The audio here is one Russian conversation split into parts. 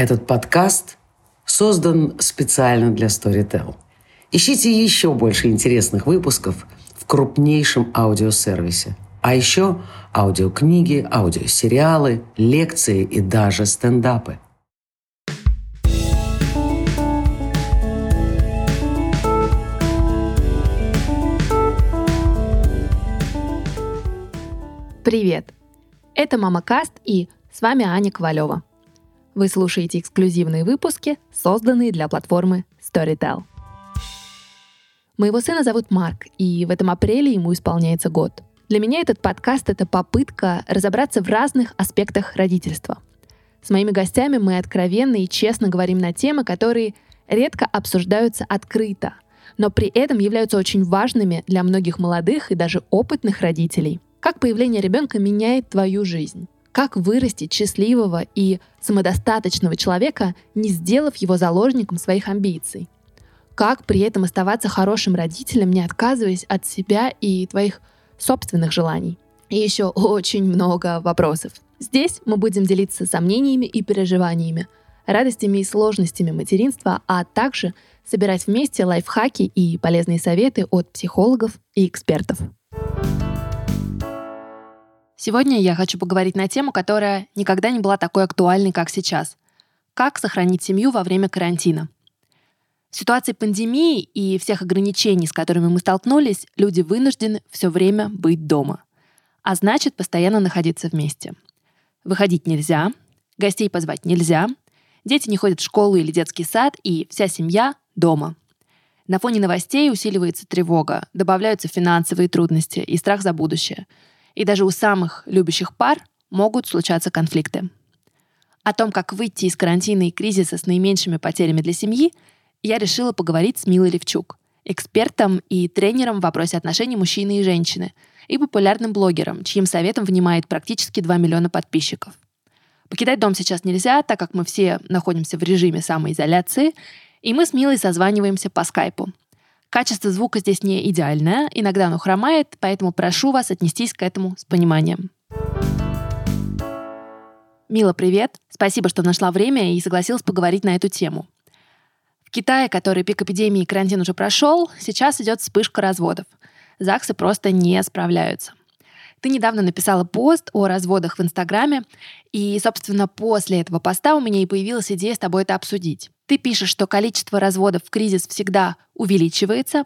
Этот подкаст создан специально для Storytel. Ищите еще больше интересных выпусков в крупнейшем аудиосервисе. А еще аудиокниги, аудиосериалы, лекции и даже стендапы. Привет! Это Мама Каст и с вами Аня Ковалева. Вы слушаете эксклюзивные выпуски, созданные для платформы Storytel. Моего сына зовут Марк, и в этом апреле ему исполняется год. Для меня этот подкаст — это попытка разобраться в разных аспектах родительства. С моими гостями мы откровенно и честно говорим на темы, которые редко обсуждаются открыто, но при этом являются очень важными для многих молодых и даже опытных родителей — как появление ребенка меняет твою жизнь? Как вырастить счастливого и самодостаточного человека, не сделав его заложником своих амбиций? Как при этом оставаться хорошим родителем, не отказываясь от себя и твоих собственных желаний? И еще очень много вопросов. Здесь мы будем делиться сомнениями и переживаниями, радостями и сложностями материнства, а также собирать вместе лайфхаки и полезные советы от психологов и экспертов. Сегодня я хочу поговорить на тему, которая никогда не была такой актуальной, как сейчас. Как сохранить семью во время карантина? В ситуации пандемии и всех ограничений, с которыми мы столкнулись, люди вынуждены все время быть дома. А значит, постоянно находиться вместе. Выходить нельзя, гостей позвать нельзя, дети не ходят в школу или детский сад, и вся семья дома. На фоне новостей усиливается тревога, добавляются финансовые трудности и страх за будущее – и даже у самых любящих пар могут случаться конфликты. О том, как выйти из карантина и кризиса с наименьшими потерями для семьи, я решила поговорить с Милой Левчук, экспертом и тренером в вопросе отношений мужчины и женщины, и популярным блогером, чьим советом внимает практически 2 миллиона подписчиков. Покидать дом сейчас нельзя, так как мы все находимся в режиме самоизоляции, и мы с Милой созваниваемся по скайпу. Качество звука здесь не идеальное, иногда оно хромает, поэтому прошу вас отнестись к этому с пониманием. Мила, привет! Спасибо, что нашла время и согласилась поговорить на эту тему. В Китае, который пик эпидемии и карантин уже прошел, сейчас идет вспышка разводов. ЗАГСы просто не справляются. Ты недавно написала пост о разводах в Инстаграме, и, собственно, после этого поста у меня и появилась идея с тобой это обсудить. Ты пишешь, что количество разводов в кризис всегда увеличивается,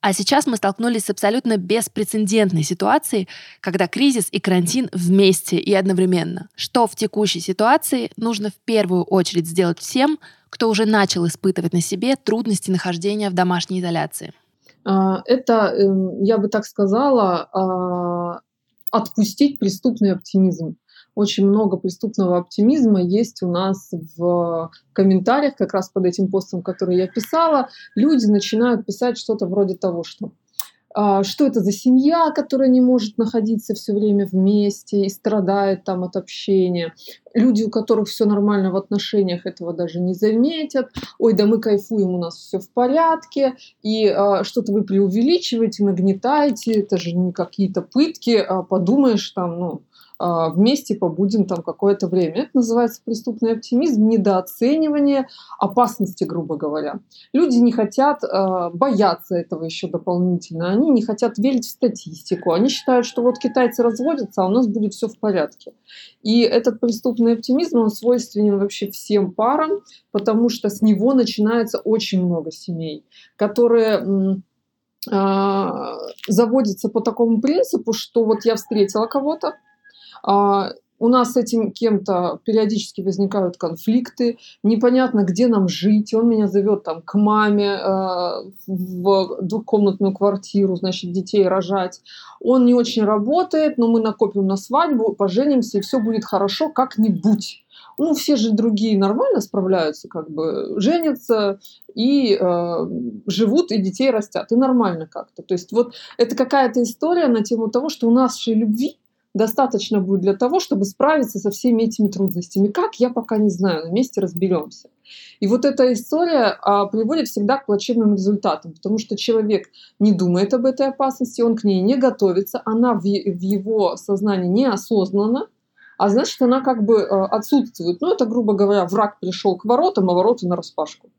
а сейчас мы столкнулись с абсолютно беспрецедентной ситуацией, когда кризис и карантин вместе и одновременно. Что в текущей ситуации нужно в первую очередь сделать всем, кто уже начал испытывать на себе трудности нахождения в домашней изоляции? А, это, эм, я бы так сказала, а, отпустить преступный оптимизм очень много преступного оптимизма есть у нас в комментариях, как раз под этим постом, который я писала. Люди начинают писать что-то вроде того, что а, что это за семья, которая не может находиться все время вместе и страдает там от общения. Люди, у которых все нормально в отношениях, этого даже не заметят. Ой, да мы кайфуем, у нас все в порядке. И а, что-то вы преувеличиваете, нагнетаете. Это же не какие-то пытки. А, подумаешь там, ну, вместе побудем там какое-то время. Это называется преступный оптимизм, недооценивание опасности, грубо говоря. Люди не хотят, а, бояться этого еще дополнительно, они не хотят верить в статистику, они считают, что вот китайцы разводятся, а у нас будет все в порядке. И этот преступный оптимизм, он свойственен вообще всем парам, потому что с него начинается очень много семей, которые а, заводятся по такому принципу, что вот я встретила кого-то, а, у нас с этим кем-то периодически возникают конфликты, непонятно, где нам жить. Он меня зовет там к маме э, в двухкомнатную квартиру, значит, детей рожать. Он не очень работает, но мы накопим на свадьбу, поженимся, и все будет хорошо как-нибудь. Ну, все же другие нормально справляются, как бы женятся и э, живут, и детей растят, и нормально как-то. То есть вот это какая-то история на тему того, что у нашей любви достаточно будет для того, чтобы справиться со всеми этими трудностями. Как, я пока не знаю, на месте разберемся. И вот эта история а, приводит всегда к плачевным результатам, потому что человек не думает об этой опасности, он к ней не готовится, она в, в его сознании неосознанно, а значит, она как бы отсутствует. Ну, это, грубо говоря, враг пришел к воротам, а ворота на распашку.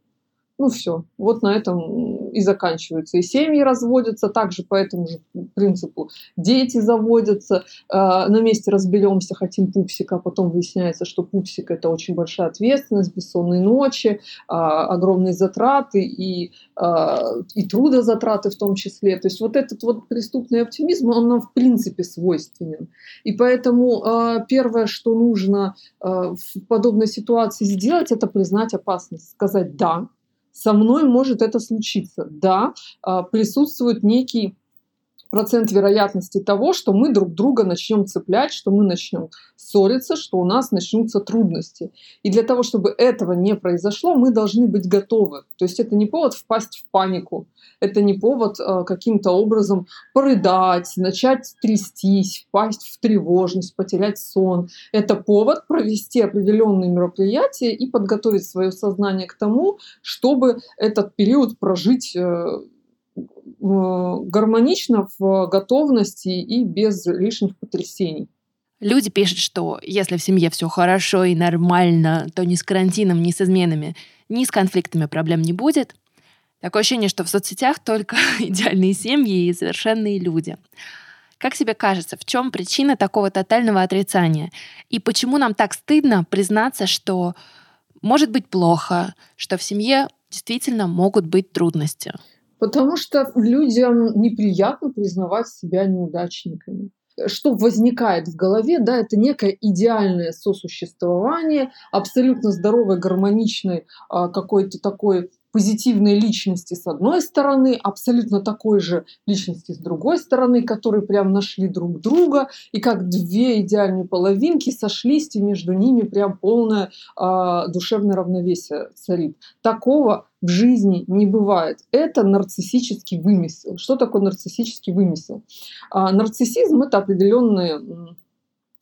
Ну все, вот на этом и заканчивается. И семьи разводятся также по этому же принципу. Дети заводятся, э, на месте разберемся, хотим пупсика, а потом выясняется, что пупсик это очень большая ответственность, бессонные ночи, э, огромные затраты и, э, и трудозатраты в том числе. То есть вот этот вот преступный оптимизм, он нам в принципе свойственен. И поэтому э, первое, что нужно э, в подобной ситуации сделать, это признать опасность, сказать «да», со мной может это случиться. Да, а, присутствует некий процент вероятности того, что мы друг друга начнем цеплять, что мы начнем ссориться, что у нас начнутся трудности. И для того, чтобы этого не произошло, мы должны быть готовы. То есть это не повод впасть в панику, это не повод э, каким-то образом порыдать, начать трястись, впасть в тревожность, потерять сон. Это повод провести определенные мероприятия и подготовить свое сознание к тому, чтобы этот период прожить э, гармонично в готовности и без лишних потрясений. Люди пишут, что если в семье все хорошо и нормально, то ни с карантином, ни с изменами, ни с конфликтами проблем не будет. Такое ощущение, что в соцсетях только идеальные семьи и совершенные люди. Как тебе кажется, в чем причина такого тотального отрицания? И почему нам так стыдно признаться, что может быть плохо, что в семье действительно могут быть трудности? Потому что людям неприятно признавать себя неудачниками. Что возникает в голове, да, это некое идеальное сосуществование, абсолютно здоровой, гармоничной а, какой-то такой позитивной личности с одной стороны, абсолютно такой же личности с другой стороны, которые прям нашли друг друга, и как две идеальные половинки сошлись, и между ними прям полное э, душевное равновесие царит. Такого в жизни не бывает. Это нарциссический вымысел. Что такое нарциссический вымысел? А, нарциссизм это определенные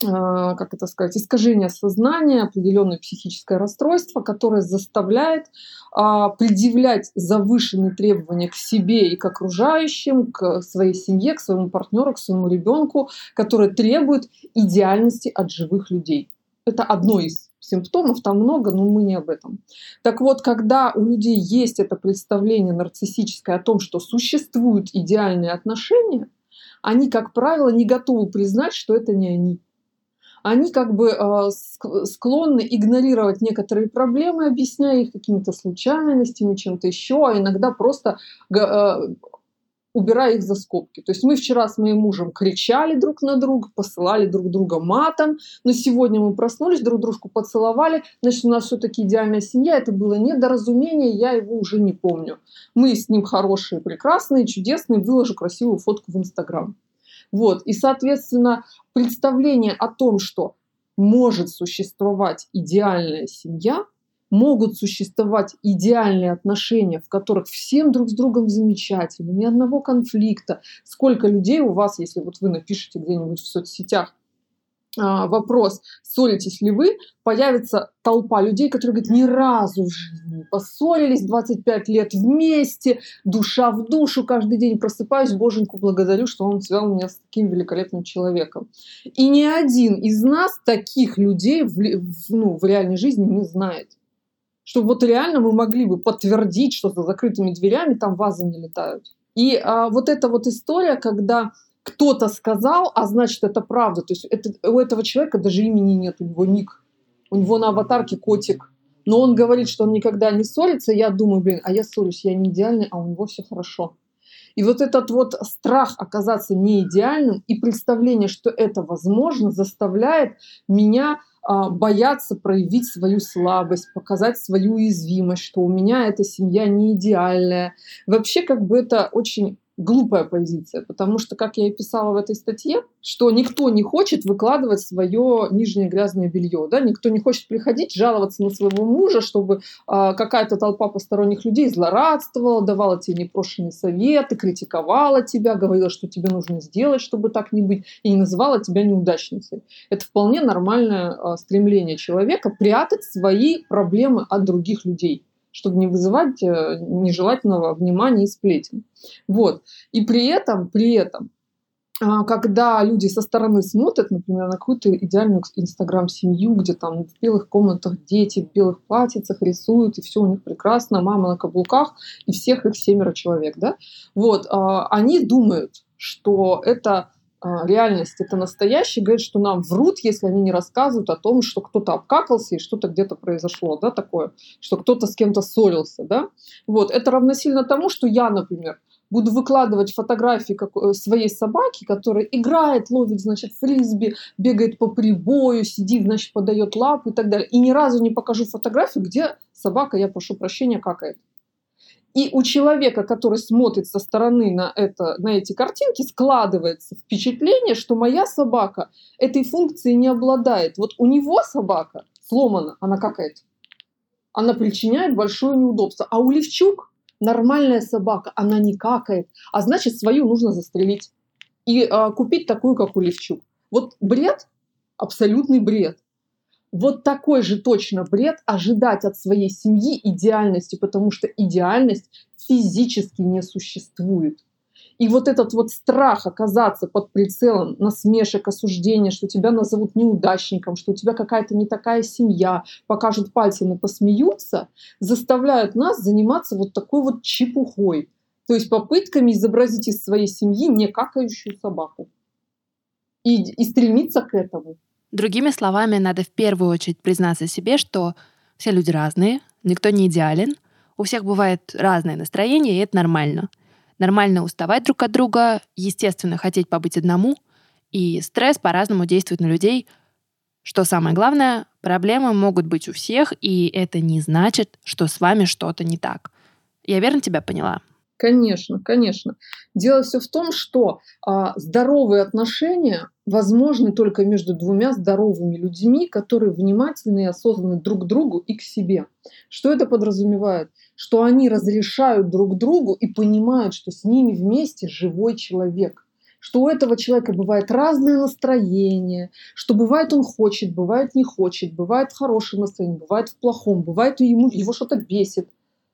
как это сказать, искажение сознания, определенное психическое расстройство, которое заставляет а, предъявлять завышенные требования к себе и к окружающим, к своей семье, к своему партнеру, к своему ребенку, которое требует идеальности от живых людей. Это одно из симптомов, там много, но мы не об этом. Так вот, когда у людей есть это представление нарциссическое о том, что существуют идеальные отношения, они, как правило, не готовы признать, что это не они они как бы э, склонны игнорировать некоторые проблемы, объясняя их какими-то случайностями, чем-то еще, а иногда просто э, убирая их за скобки. То есть мы вчера с моим мужем кричали друг на друга, посылали друг друга матом, но сегодня мы проснулись, друг дружку поцеловали, значит, у нас все-таки идеальная семья, это было недоразумение, я его уже не помню. Мы с ним хорошие, прекрасные, чудесные, выложу красивую фотку в Инстаграм. Вот. И, соответственно, представление о том, что может существовать идеальная семья, могут существовать идеальные отношения, в которых всем друг с другом замечательно, ни одного конфликта. Сколько людей у вас, если вот вы напишете где-нибудь в соцсетях, вопрос, ссоритесь ли вы, появится толпа людей, которые говорят, ни разу в жизни не поссорились, 25 лет вместе, душа в душу, каждый день просыпаюсь, боженьку благодарю, что он свел меня с таким великолепным человеком. И ни один из нас таких людей в, ну, в реальной жизни не знает. Чтобы вот реально мы могли бы подтвердить, что за закрытыми дверями там вазы не летают. И а, вот эта вот история, когда кто-то сказал, а значит это правда. То есть это, у этого человека даже имени нет, у него ник. У него на аватарке котик. Но он говорит, что он никогда не ссорится. Я думаю, блин, а я ссорюсь, я не идеальный, а у него все хорошо. И вот этот вот страх оказаться не идеальным и представление, что это возможно, заставляет меня а, бояться проявить свою слабость, показать свою уязвимость, что у меня эта семья не идеальная. Вообще, как бы это очень глупая позиция, потому что, как я и писала в этой статье, что никто не хочет выкладывать свое нижнее грязное белье, да, никто не хочет приходить жаловаться на своего мужа, чтобы э, какая-то толпа посторонних людей злорадствовала, давала тебе непрошенные советы, критиковала тебя, говорила, что тебе нужно сделать, чтобы так не быть, и не называла тебя неудачницей. Это вполне нормальное э, стремление человека прятать свои проблемы от других людей чтобы не вызывать э, нежелательного внимания и сплетен. Вот. И при этом, при этом а, когда люди со стороны смотрят, например, на какую-то идеальную инстаграм-семью, где там в белых комнатах дети в белых платьицах рисуют, и все у них прекрасно, мама на каблуках, и всех их семеро человек, да, вот, а, они думают, что это реальность, это настоящее, говорят, что нам врут, если они не рассказывают о том, что кто-то обкакался и что-то где-то произошло, да, такое, что кто-то с кем-то ссорился, да. Вот, это равносильно тому, что я, например, буду выкладывать фотографии э, своей собаки, которая играет, ловит, значит, фрисби, бегает по прибою, сидит, значит, подает лапу и так далее. И ни разу не покажу фотографию, где собака, я прошу прощения, какает. И у человека, который смотрит со стороны на, это, на эти картинки, складывается впечатление, что моя собака этой функцией не обладает. Вот у него собака сломана, она какает. Она причиняет большое неудобство. А у Левчук нормальная собака, она не какает, а значит свою нужно застрелить и а, купить такую, как у Левчук. Вот бред, абсолютный бред. Вот такой же точно бред ожидать от своей семьи идеальности, потому что идеальность физически не существует. И вот этот вот страх оказаться под прицелом насмешек, осуждения, что тебя назовут неудачником, что у тебя какая-то не такая семья, покажут пальцем и посмеются, заставляют нас заниматься вот такой вот чепухой. То есть попытками изобразить из своей семьи не какающую собаку. И, и стремиться к этому. Другими словами, надо в первую очередь признаться себе, что все люди разные, никто не идеален, у всех бывает разное настроение, и это нормально — Нормально уставать друг от друга, естественно, хотеть побыть одному, и стресс по-разному действует на людей. Что самое главное, проблемы могут быть у всех, и это не значит, что с вами что-то не так. Я верно тебя поняла? Конечно, конечно. Дело все в том, что а, здоровые отношения возможны только между двумя здоровыми людьми, которые внимательны и осознаны друг к другу и к себе. Что это подразумевает? Что они разрешают друг другу и понимают, что с ними вместе живой человек что у этого человека бывает разное настроение, что бывает он хочет, бывает не хочет, бывает в хорошем настроении, бывает в плохом, бывает ему, его что-то бесит,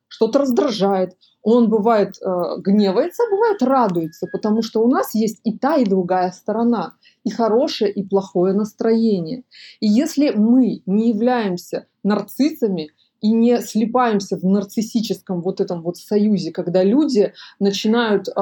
что-то раздражает. Он бывает э, гневается, бывает радуется, потому что у нас есть и та, и другая сторона, и хорошее, и плохое настроение. И если мы не являемся нарциссами и не слипаемся в нарциссическом вот этом вот союзе, когда люди начинают э,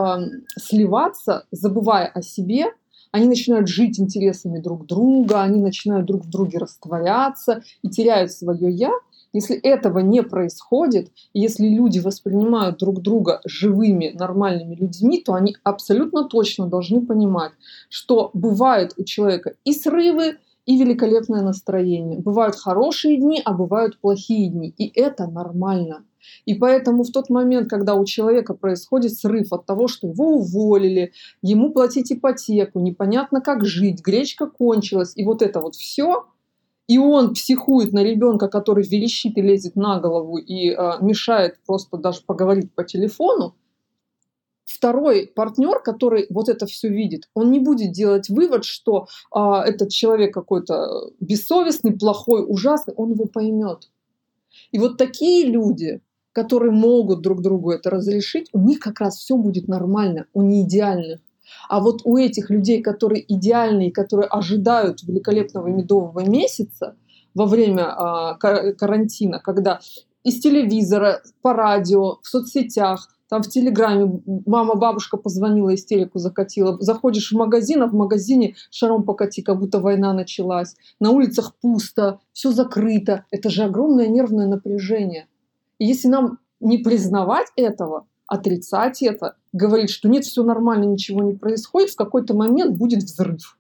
сливаться, забывая о себе, они начинают жить интересами друг друга, они начинают друг в друге растворяться и теряют свое я, если этого не происходит, если люди воспринимают друг друга живыми, нормальными людьми, то они абсолютно точно должны понимать, что бывает у человека и срывы, и великолепное настроение. Бывают хорошие дни, а бывают плохие дни. И это нормально. И поэтому в тот момент, когда у человека происходит срыв от того, что его уволили, ему платить ипотеку, непонятно как жить, гречка кончилась, и вот это вот все, и он психует на ребенка, который верещит и лезет на голову и э, мешает просто даже поговорить по телефону, второй партнер, который вот это все видит, он не будет делать вывод, что э, этот человек какой-то бессовестный, плохой, ужасный, он его поймет. И вот такие люди, которые могут друг другу это разрешить, у них как раз все будет нормально, у неидеальных. А вот у этих людей, которые идеальные, которые ожидают великолепного медового месяца во время а, карантина, когда из телевизора, по радио, в соцсетях, там в Телеграме мама, бабушка позвонила, истерику закатила. Заходишь в магазин, а в магазине шаром покати, как будто война началась. На улицах пусто, все закрыто. Это же огромное нервное напряжение. И если нам не признавать этого, отрицать это, говорить, что нет, все нормально, ничего не происходит, в какой-то момент будет взрыв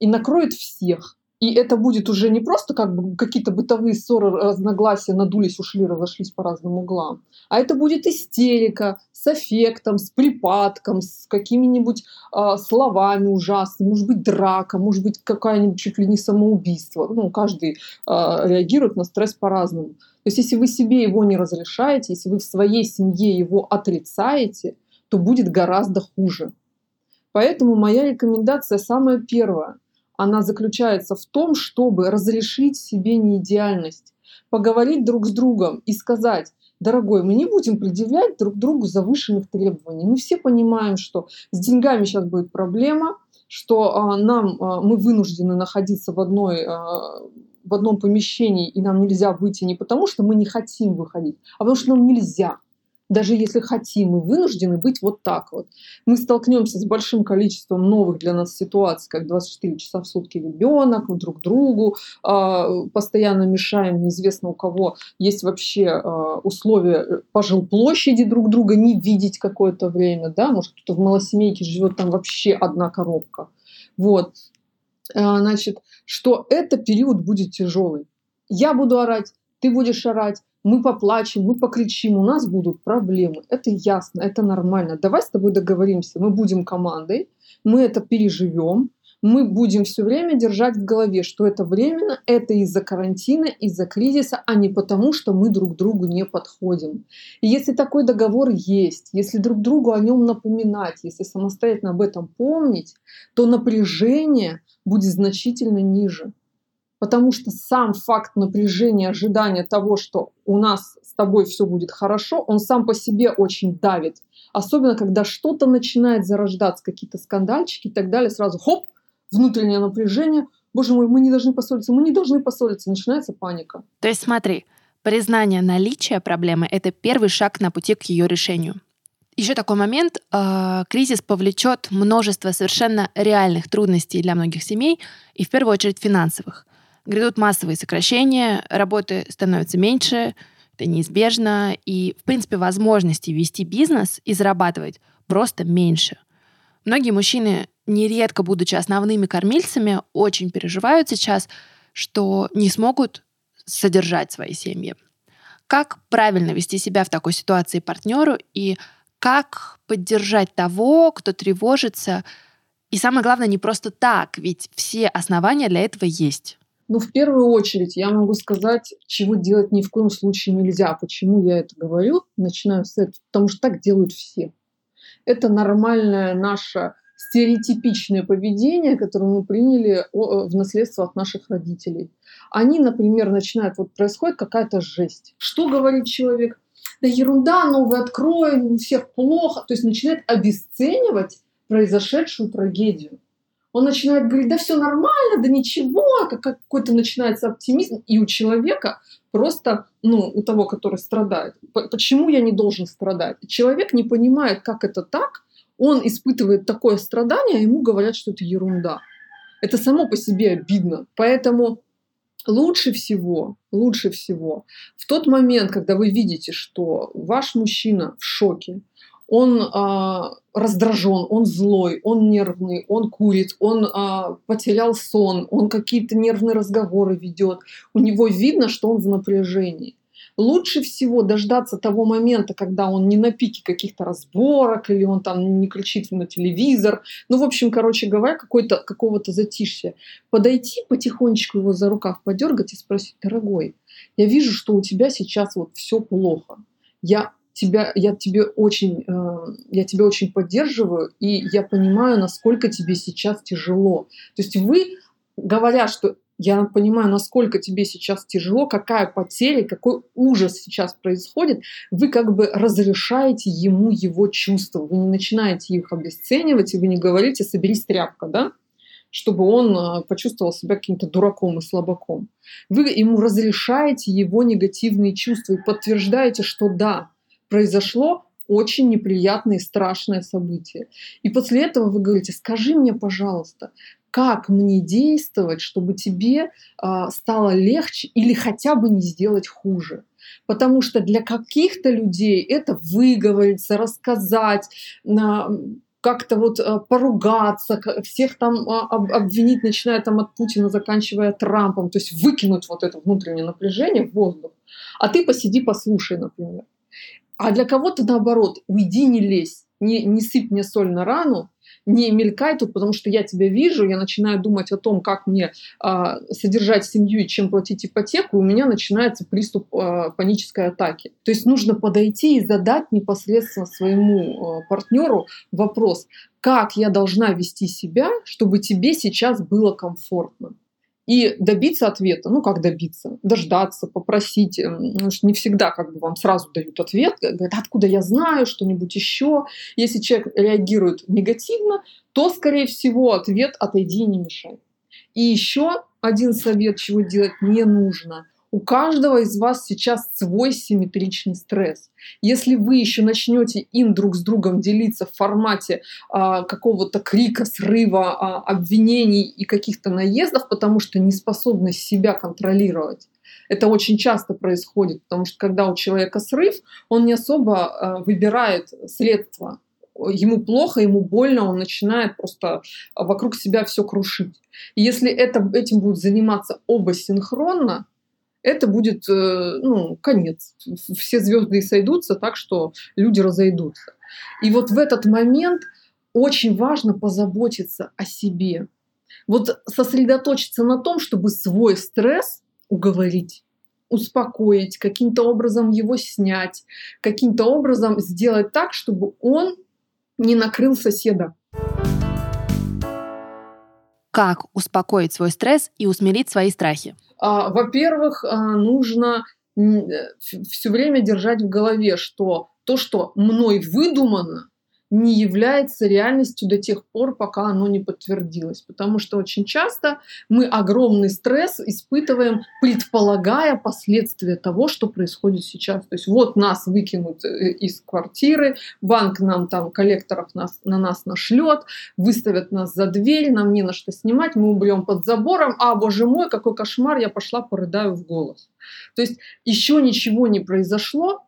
и накроет всех. И это будет уже не просто как бы какие-то бытовые ссоры, разногласия, надулись, ушли, разошлись по разным углам, а это будет истерика с эффектом, с припадком, с какими-нибудь э, словами ужасными, может быть драка, может быть какая-нибудь чуть ли не самоубийство. Ну, каждый э, реагирует на стресс по-разному. То есть если вы себе его не разрешаете, если вы в своей семье его отрицаете, то будет гораздо хуже. Поэтому моя рекомендация самая первая. Она заключается в том, чтобы разрешить себе неидеальность, поговорить друг с другом и сказать, дорогой, мы не будем предъявлять друг другу завышенных требований. Мы все понимаем, что с деньгами сейчас будет проблема, что а, нам а, мы вынуждены находиться в одной а, в одном помещении и нам нельзя выйти не потому, что мы не хотим выходить, а потому что нам нельзя даже если хотим, мы вынуждены быть вот так вот. Мы столкнемся с большим количеством новых для нас ситуаций, как 24 часа в сутки ребенок, друг другу, а, постоянно мешаем, неизвестно у кого есть вообще а, условия по жилплощади друг друга не видеть какое-то время, да, может кто-то в малосемейке живет, там вообще одна коробка. Вот. А, значит, что это период будет тяжелый. Я буду орать, ты будешь орать, мы поплачем, мы покричим, у нас будут проблемы. Это ясно, это нормально. Давай с тобой договоримся, мы будем командой, мы это переживем, мы будем все время держать в голове, что это временно, это из-за карантина, из-за кризиса, а не потому, что мы друг другу не подходим. И если такой договор есть, если друг другу о нем напоминать, если самостоятельно об этом помнить, то напряжение будет значительно ниже потому что сам факт напряжения, ожидания того, что у нас с тобой все будет хорошо, он сам по себе очень давит. Особенно, когда что-то начинает зарождаться, какие-то скандальчики и так далее, сразу хоп, внутреннее напряжение, боже мой, мы не должны поссориться, мы не должны поссориться, начинается паника. То есть смотри, признание наличия проблемы — это первый шаг на пути к ее решению. Еще такой момент. Э, кризис повлечет множество совершенно реальных трудностей для многих семей, и в первую очередь финансовых грядут массовые сокращения, работы становится меньше, это неизбежно, и, в принципе, возможности вести бизнес и зарабатывать просто меньше. Многие мужчины, нередко будучи основными кормильцами, очень переживают сейчас, что не смогут содержать свои семьи. Как правильно вести себя в такой ситуации партнеру и как поддержать того, кто тревожится, и самое главное, не просто так, ведь все основания для этого есть. Ну, в первую очередь, я могу сказать, чего делать ни в коем случае нельзя. Почему я это говорю? Начинаю с этого. Потому что так делают все. Это нормальное наше стереотипичное поведение, которое мы приняли в наследство от наших родителей. Они, например, начинают, вот происходит какая-то жесть. Что говорит человек? Да ерунда, новый открой, у всех плохо. То есть начинает обесценивать произошедшую трагедию он начинает говорить, да все нормально, да ничего, как какой-то начинается оптимизм, и у человека просто, ну, у того, который страдает, почему я не должен страдать? Человек не понимает, как это так, он испытывает такое страдание, а ему говорят, что это ерунда. Это само по себе обидно. Поэтому лучше всего, лучше всего в тот момент, когда вы видите, что ваш мужчина в шоке, он а, раздражен, он злой, он нервный, он курит, он а, потерял сон, он какие-то нервные разговоры ведет. У него видно, что он в напряжении. Лучше всего дождаться того момента, когда он не на пике каких-то разборок или он там не кричит на телевизор. Ну, в общем, короче говоря, какой-то, какого-то затишья. Подойти потихонечку его за рукав подергать и спросить, дорогой, я вижу, что у тебя сейчас вот все плохо. Я тебя, я тебе очень, э, я тебя очень поддерживаю, и я понимаю, насколько тебе сейчас тяжело. То есть вы, говоря, что я понимаю, насколько тебе сейчас тяжело, какая потеря, какой ужас сейчас происходит, вы как бы разрешаете ему его чувства, вы не начинаете их обесценивать, и вы не говорите «соберись тряпка», да? чтобы он э, почувствовал себя каким-то дураком и слабаком. Вы ему разрешаете его негативные чувства и подтверждаете, что да, произошло очень неприятное и страшное событие. И после этого вы говорите, скажи мне, пожалуйста, как мне действовать, чтобы тебе э, стало легче или хотя бы не сделать хуже. Потому что для каких-то людей это выговориться, рассказать, э, как-то вот э, поругаться, всех там э, обвинить, начиная там от Путина, заканчивая Трампом, то есть выкинуть вот это внутреннее напряжение в воздух. А ты посиди, послушай, например. А для кого-то наоборот, уйди, не лезь, не, не сыпь мне соль на рану, не мелькай тут, потому что я тебя вижу, я начинаю думать о том, как мне э, содержать семью и чем платить ипотеку, и у меня начинается приступ э, панической атаки. То есть нужно подойти и задать непосредственно своему э, партнеру вопрос, как я должна вести себя, чтобы тебе сейчас было комфортно. И добиться ответа. Ну, как добиться? Дождаться, попросить. Эм, потому что не всегда как бы вам сразу дают ответ. Говорят, откуда я знаю, что-нибудь еще. Если человек реагирует негативно, то, скорее всего, ответ «отойди и не мешай». И еще один совет, чего делать не нужно – у каждого из вас сейчас свой симметричный стресс. Если вы еще начнете им друг с другом делиться в формате а, какого-то крика, срыва, а, обвинений и каких-то наездов, потому что не способны себя контролировать, это очень часто происходит, потому что когда у человека срыв, он не особо а, выбирает средства. Ему плохо, ему больно, он начинает просто вокруг себя все крушить. И если это, этим будут заниматься оба синхронно, это будет э, ну, конец. Все звезды сойдутся так, что люди разойдутся. И вот в этот момент очень важно позаботиться о себе. Вот сосредоточиться на том, чтобы свой стресс уговорить успокоить, каким-то образом его снять, каким-то образом сделать так, чтобы он не накрыл соседа. Как успокоить свой стресс и усмирить свои страхи? А, во-первых, а, нужно э, все время держать в голове, что то, что мной выдумано, не является реальностью до тех пор, пока оно не подтвердилось. Потому что очень часто мы огромный стресс испытываем, предполагая последствия того, что происходит сейчас. То есть вот нас выкинут э, из квартиры, банк нам там коллекторов нас, на нас нашлет, выставят нас за дверь, нам не на что снимать, мы убьем под забором, а, боже мой, какой кошмар, я пошла порыдаю в голос. То есть еще ничего не произошло,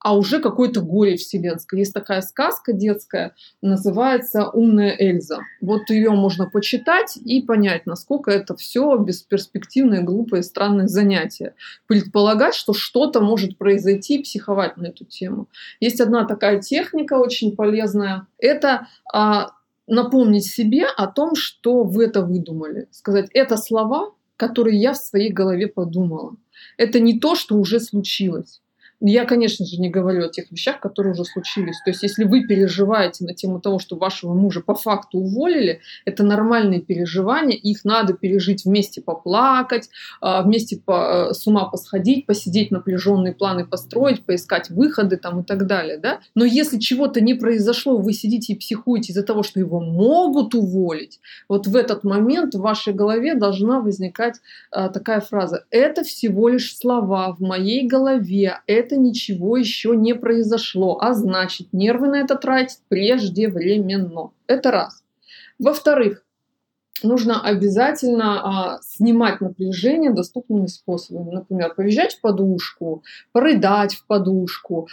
а уже какое-то горе вселенское. Есть такая сказка детская, называется «Умная Эльза». Вот ее можно почитать и понять, насколько это все бесперспективное, глупое, странное занятие. Предполагать, что что-то может произойти, психовать на эту тему. Есть одна такая техника очень полезная. Это а, напомнить себе о том, что вы это выдумали. Сказать, это слова, которые я в своей голове подумала. Это не то, что уже случилось. Я, конечно же, не говорю о тех вещах, которые уже случились. То есть, если вы переживаете на тему того, что вашего мужа по факту уволили, это нормальные переживания, их надо пережить вместе поплакать, а, вместе по, э, с ума посходить, посидеть напряженные планы построить, поискать выходы там и так далее. Да? Но если чего-то не произошло, вы сидите и психуете из-за того, что его могут уволить, вот в этот момент в вашей голове должна возникать а, такая фраза. Это всего лишь слова в моей голове, это это ничего еще не произошло, а значит, нервы на это тратить преждевременно. Это раз. Во-вторых, нужно обязательно а, снимать напряжение доступными способами. Например, повизжать в подушку, порыдать в подушку,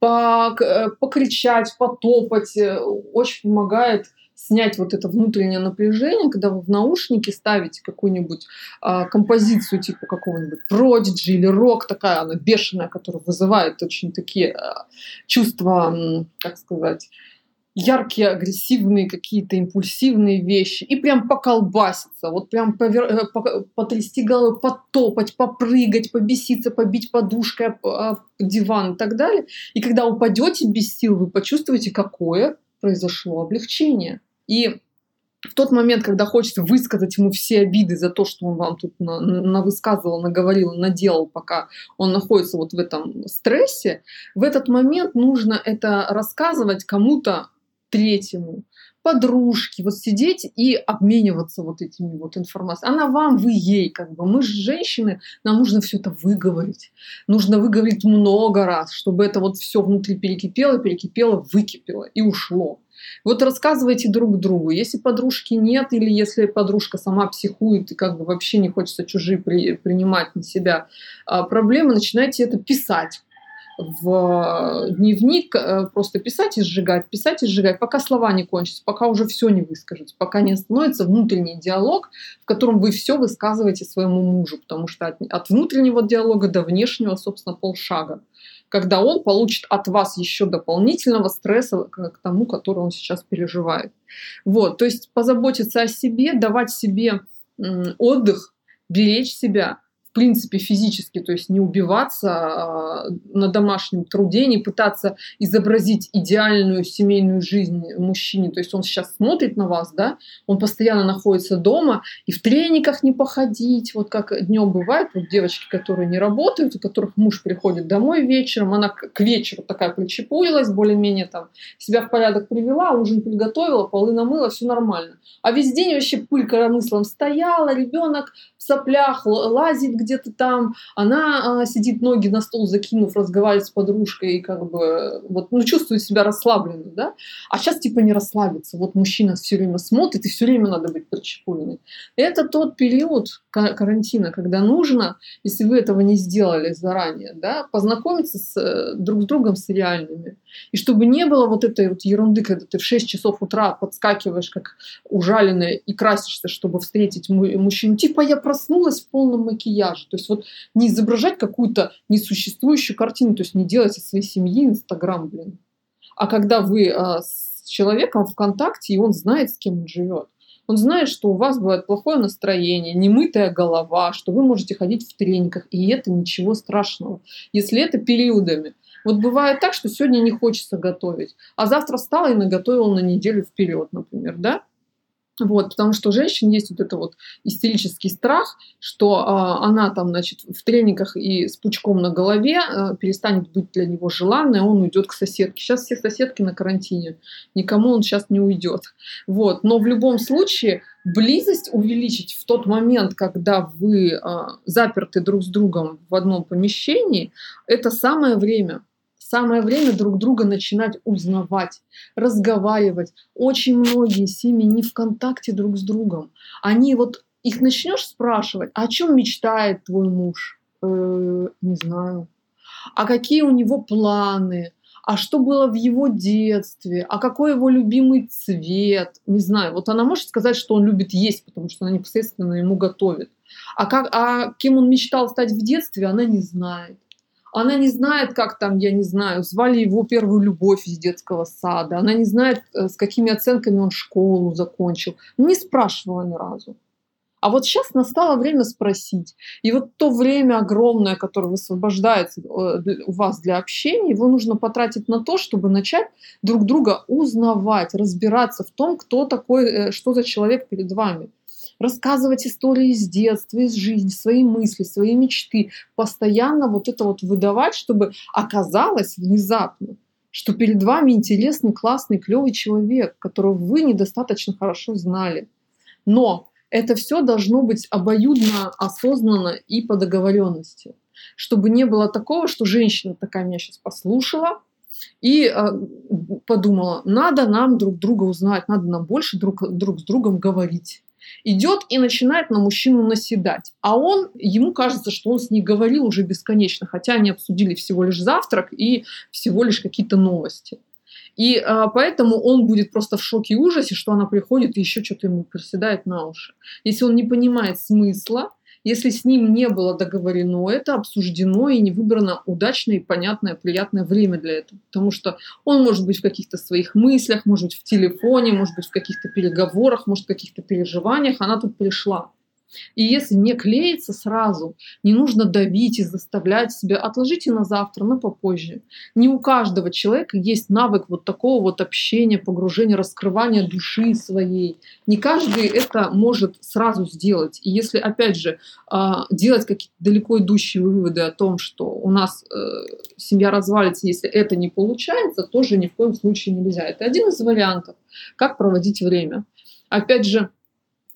э, покричать, потопать. Э, очень помогает снять вот это внутреннее напряжение, когда вы в наушники ставите какую-нибудь а, композицию типа какого-нибудь Prodigy или рок такая, она бешеная, которая вызывает очень такие а, чувства, как сказать, яркие, агрессивные какие-то импульсивные вещи и прям поколбаситься, вот прям повер... Э, потрясти головой, потопать, попрыгать, побеситься, побить подушкой об диван и так далее. И когда упадете без сил, вы почувствуете, какое произошло облегчение. И в тот момент, когда хочется высказать ему все обиды за то, что он вам тут на, на высказывал, наговорил, наделал, пока он находится вот в этом стрессе, в этот момент нужно это рассказывать кому-то третьему, подружке, вот сидеть и обмениваться вот этими вот информацией. Она вам, вы ей, как бы. Мы же женщины, нам нужно все это выговорить. Нужно выговорить много раз, чтобы это вот все внутри перекипело, перекипело, выкипело и ушло. Вот рассказывайте друг другу. Если подружки нет, или если подружка сама психует и как бы вообще не хочется чужие при, принимать на себя а, проблемы, начинайте это писать в дневник, э, просто писать и сжигать, писать и сжигать, пока слова не кончатся, пока уже все не выскажете, пока не становится внутренний диалог, в котором вы все высказываете своему мужу, потому что от, от внутреннего диалога до внешнего, собственно, полшага когда он получит от вас еще дополнительного стресса к тому, который он сейчас переживает. Вот, то есть позаботиться о себе, давать себе отдых, беречь себя, в принципе, физически, то есть не убиваться а, на домашнем труде, не пытаться изобразить идеальную семейную жизнь мужчине. То есть он сейчас смотрит на вас, да, он постоянно находится дома, и в трениках не походить, вот как днем бывает, вот девочки, которые не работают, у которых муж приходит домой вечером, она к вечеру такая причепурилась, более-менее там себя в порядок привела, ужин приготовила, полы намыла, все нормально. А весь день вообще пыль коромыслом стояла, ребенок в соплях лазит где-то там, она а, сидит ноги на стол закинув, разговаривает с подружкой и как бы вот, ну, чувствует себя расслабленно, да? А сейчас типа не расслабиться. Вот мужчина все время смотрит, и все время надо быть причепуренной. Это тот период карантина, когда нужно, если вы этого не сделали заранее, да, познакомиться с, э, друг с другом с реальными. И чтобы не было вот этой вот ерунды, когда ты в 6 часов утра подскакиваешь как ужаленная и красишься, чтобы встретить мужчину. Типа я проснулась в полном макияже. То есть вот не изображать какую-то несуществующую картину, то есть не делать из своей семьи Инстаграм, блин. А когда вы а, с человеком в контакте, и он знает, с кем он живет. Он знает, что у вас бывает плохое настроение, немытая голова, что вы можете ходить в трениках, и это ничего страшного. Если это периодами. Вот бывает так, что сегодня не хочется готовить, а завтра встала и наготовила на неделю вперед, например, да? Вот, потому что у женщин есть вот это вот истерический страх, что э, она там, значит, в трениках и с пучком на голове э, перестанет быть для него желанной, он уйдет к соседке. Сейчас все соседки на карантине, никому он сейчас не уйдет. Вот, но в любом случае близость увеличить в тот момент, когда вы э, заперты друг с другом в одном помещении, это самое время. Самое время друг друга начинать узнавать, разговаривать. Очень многие семьи не в контакте друг с другом. Они вот их начнешь спрашивать, «А о чем мечтает твой муж? Э, не знаю. А какие у него планы? а что было в его детстве, а какой его любимый цвет, не знаю. Вот она может сказать, что он любит есть, потому что она непосредственно ему готовит. А, как, а кем он мечтал стать в детстве, она не знает. Она не знает, как там, я не знаю, звали его первую любовь из детского сада. Она не знает, э, с какими оценками он школу закончил. Не спрашивала ни разу. А вот сейчас настало время спросить. И вот то время огромное, которое высвобождается э, у вас для общения, его нужно потратить на то, чтобы начать друг друга узнавать, разбираться в том, кто такой, э, что за человек перед вами рассказывать истории из детства, из жизни, свои мысли, свои мечты, постоянно вот это вот выдавать, чтобы оказалось внезапно, что перед вами интересный, классный, клевый человек, которого вы недостаточно хорошо знали. Но это все должно быть обоюдно, осознанно и по договоренности. Чтобы не было такого, что женщина такая меня сейчас послушала, и э, подумала, надо нам друг друга узнать, надо нам больше друг, друг с другом говорить идет и начинает на мужчину наседать. А он, ему кажется, что он с ней говорил уже бесконечно, хотя они обсудили всего лишь завтрак и всего лишь какие-то новости. И а, поэтому он будет просто в шоке и ужасе, что она приходит и еще что-то ему приседает на уши. Если он не понимает смысла, если с ним не было договорено это, обсуждено и не выбрано удачное, понятное, приятное время для этого. Потому что он может быть в каких-то своих мыслях, может быть в телефоне, может быть в каких-то переговорах, может в каких-то переживаниях. Она тут пришла. И если не клеится сразу, не нужно давить и заставлять себя. Отложите на завтра, на попозже. Не у каждого человека есть навык вот такого вот общения, погружения, раскрывания души своей. Не каждый это может сразу сделать. И если, опять же, а, делать какие-то далеко идущие выводы о том, что у нас э, семья развалится, если это не получается, тоже ни в коем случае нельзя. Это один из вариантов, как проводить время. Опять же,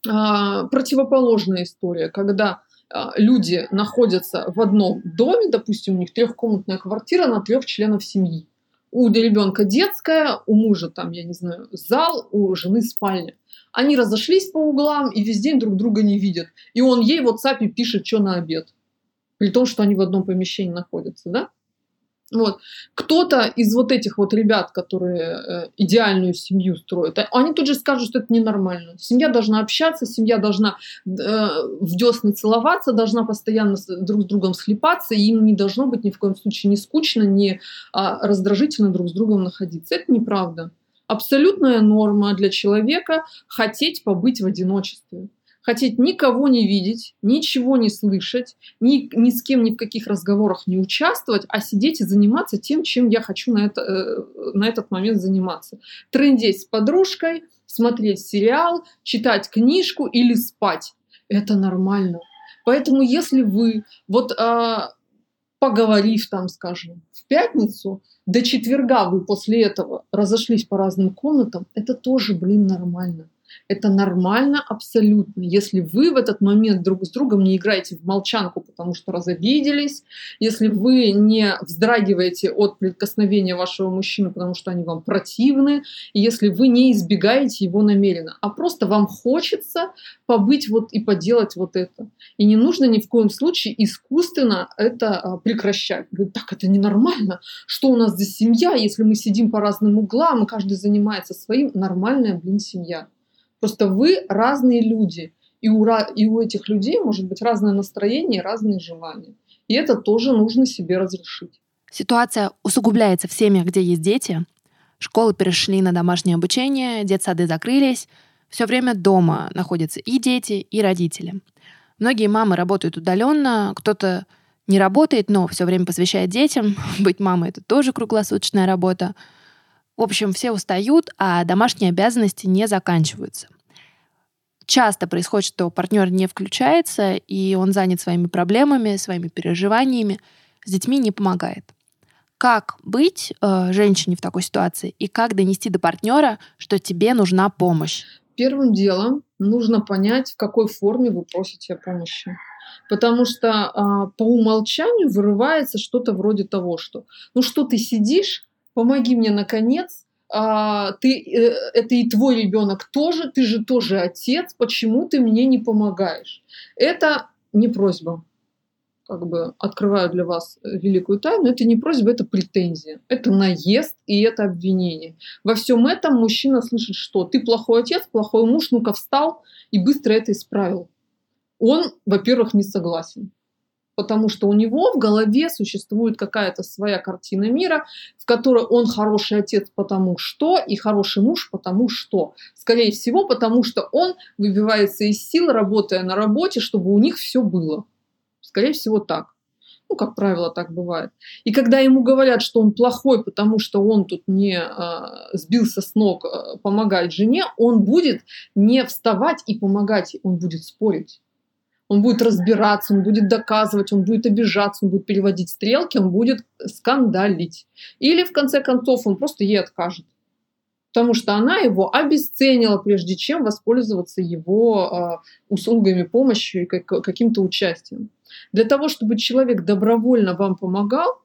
противоположная история, когда а, люди находятся в одном доме, допустим, у них трехкомнатная квартира на трех членов семьи. У ребенка детская, у мужа там, я не знаю, зал, у жены спальня. Они разошлись по углам и весь день друг друга не видят. И он ей в WhatsApp пишет, что на обед. При том, что они в одном помещении находятся, да? Вот. Кто-то из вот этих вот ребят, которые э, идеальную семью строят, а, они тут же скажут, что это ненормально. Семья должна общаться, семья должна э, в десны целоваться, должна постоянно друг с другом схлепаться, и им не должно быть ни в коем случае не скучно, не а, раздражительно друг с другом находиться. Это неправда. Абсолютная норма для человека хотеть побыть в одиночестве хотеть никого не видеть, ничего не слышать, ни, ни с кем ни в каких разговорах не участвовать, а сидеть и заниматься тем, чем я хочу на, это, э, на этот момент заниматься. Трындеть с подружкой, смотреть сериал, читать книжку или спать. Это нормально. Поэтому если вы, вот а, поговорив там, скажем, в пятницу, до четверга вы после этого разошлись по разным комнатам, это тоже, блин, нормально. Это нормально абсолютно. Если вы в этот момент друг с другом не играете в молчанку, потому что разобиделись, если вы не вздрагиваете от прикосновения вашего мужчины, потому что они вам противны, и если вы не избегаете его намеренно, а просто вам хочется побыть вот и поделать вот это. И не нужно ни в коем случае искусственно это а, прекращать. Так это ненормально. Что у нас за семья, если мы сидим по разным углам, и каждый занимается своим? Нормальная, блин, семья. Просто вы разные люди. И у, и у этих людей может быть разное настроение, разные желания. И это тоже нужно себе разрешить. Ситуация усугубляется в семьях, где есть дети. Школы перешли на домашнее обучение, детсады закрылись. Все время дома находятся и дети, и родители. Многие мамы работают удаленно, кто-то не работает, но все время посвящает детям. Быть мамой — это тоже круглосуточная работа. В общем, все устают, а домашние обязанности не заканчиваются. Часто происходит, что партнер не включается, и он занят своими проблемами, своими переживаниями, с детьми не помогает. Как быть э, женщине в такой ситуации и как донести до партнера, что тебе нужна помощь? Первым делом нужно понять, в какой форме вы просите помощи. Потому что э, по умолчанию вырывается что-то вроде того, что ну что ты сидишь, помоги мне наконец, а, ты, э, это и твой ребенок тоже, ты же тоже отец, почему ты мне не помогаешь? Это не просьба. Как бы открываю для вас э, великую тайну, это не просьба, это претензия, это наезд и это обвинение. Во всем этом мужчина слышит, что ты плохой отец, плохой муж, ну-ка встал и быстро это исправил. Он, во-первых, не согласен потому что у него в голове существует какая-то своя картина мира, в которой он хороший отец потому что и хороший муж потому что. Скорее всего, потому что он выбивается из сил, работая на работе, чтобы у них все было. Скорее всего, так. Ну, как правило, так бывает. И когда ему говорят, что он плохой, потому что он тут не э, сбился с ног э, помогать жене, он будет не вставать и помогать, он будет спорить он будет разбираться, он будет доказывать, он будет обижаться, он будет переводить стрелки, он будет скандалить. Или, в конце концов, он просто ей откажет. Потому что она его обесценила, прежде чем воспользоваться его э, услугами, помощью и как, каким-то участием. Для того, чтобы человек добровольно вам помогал,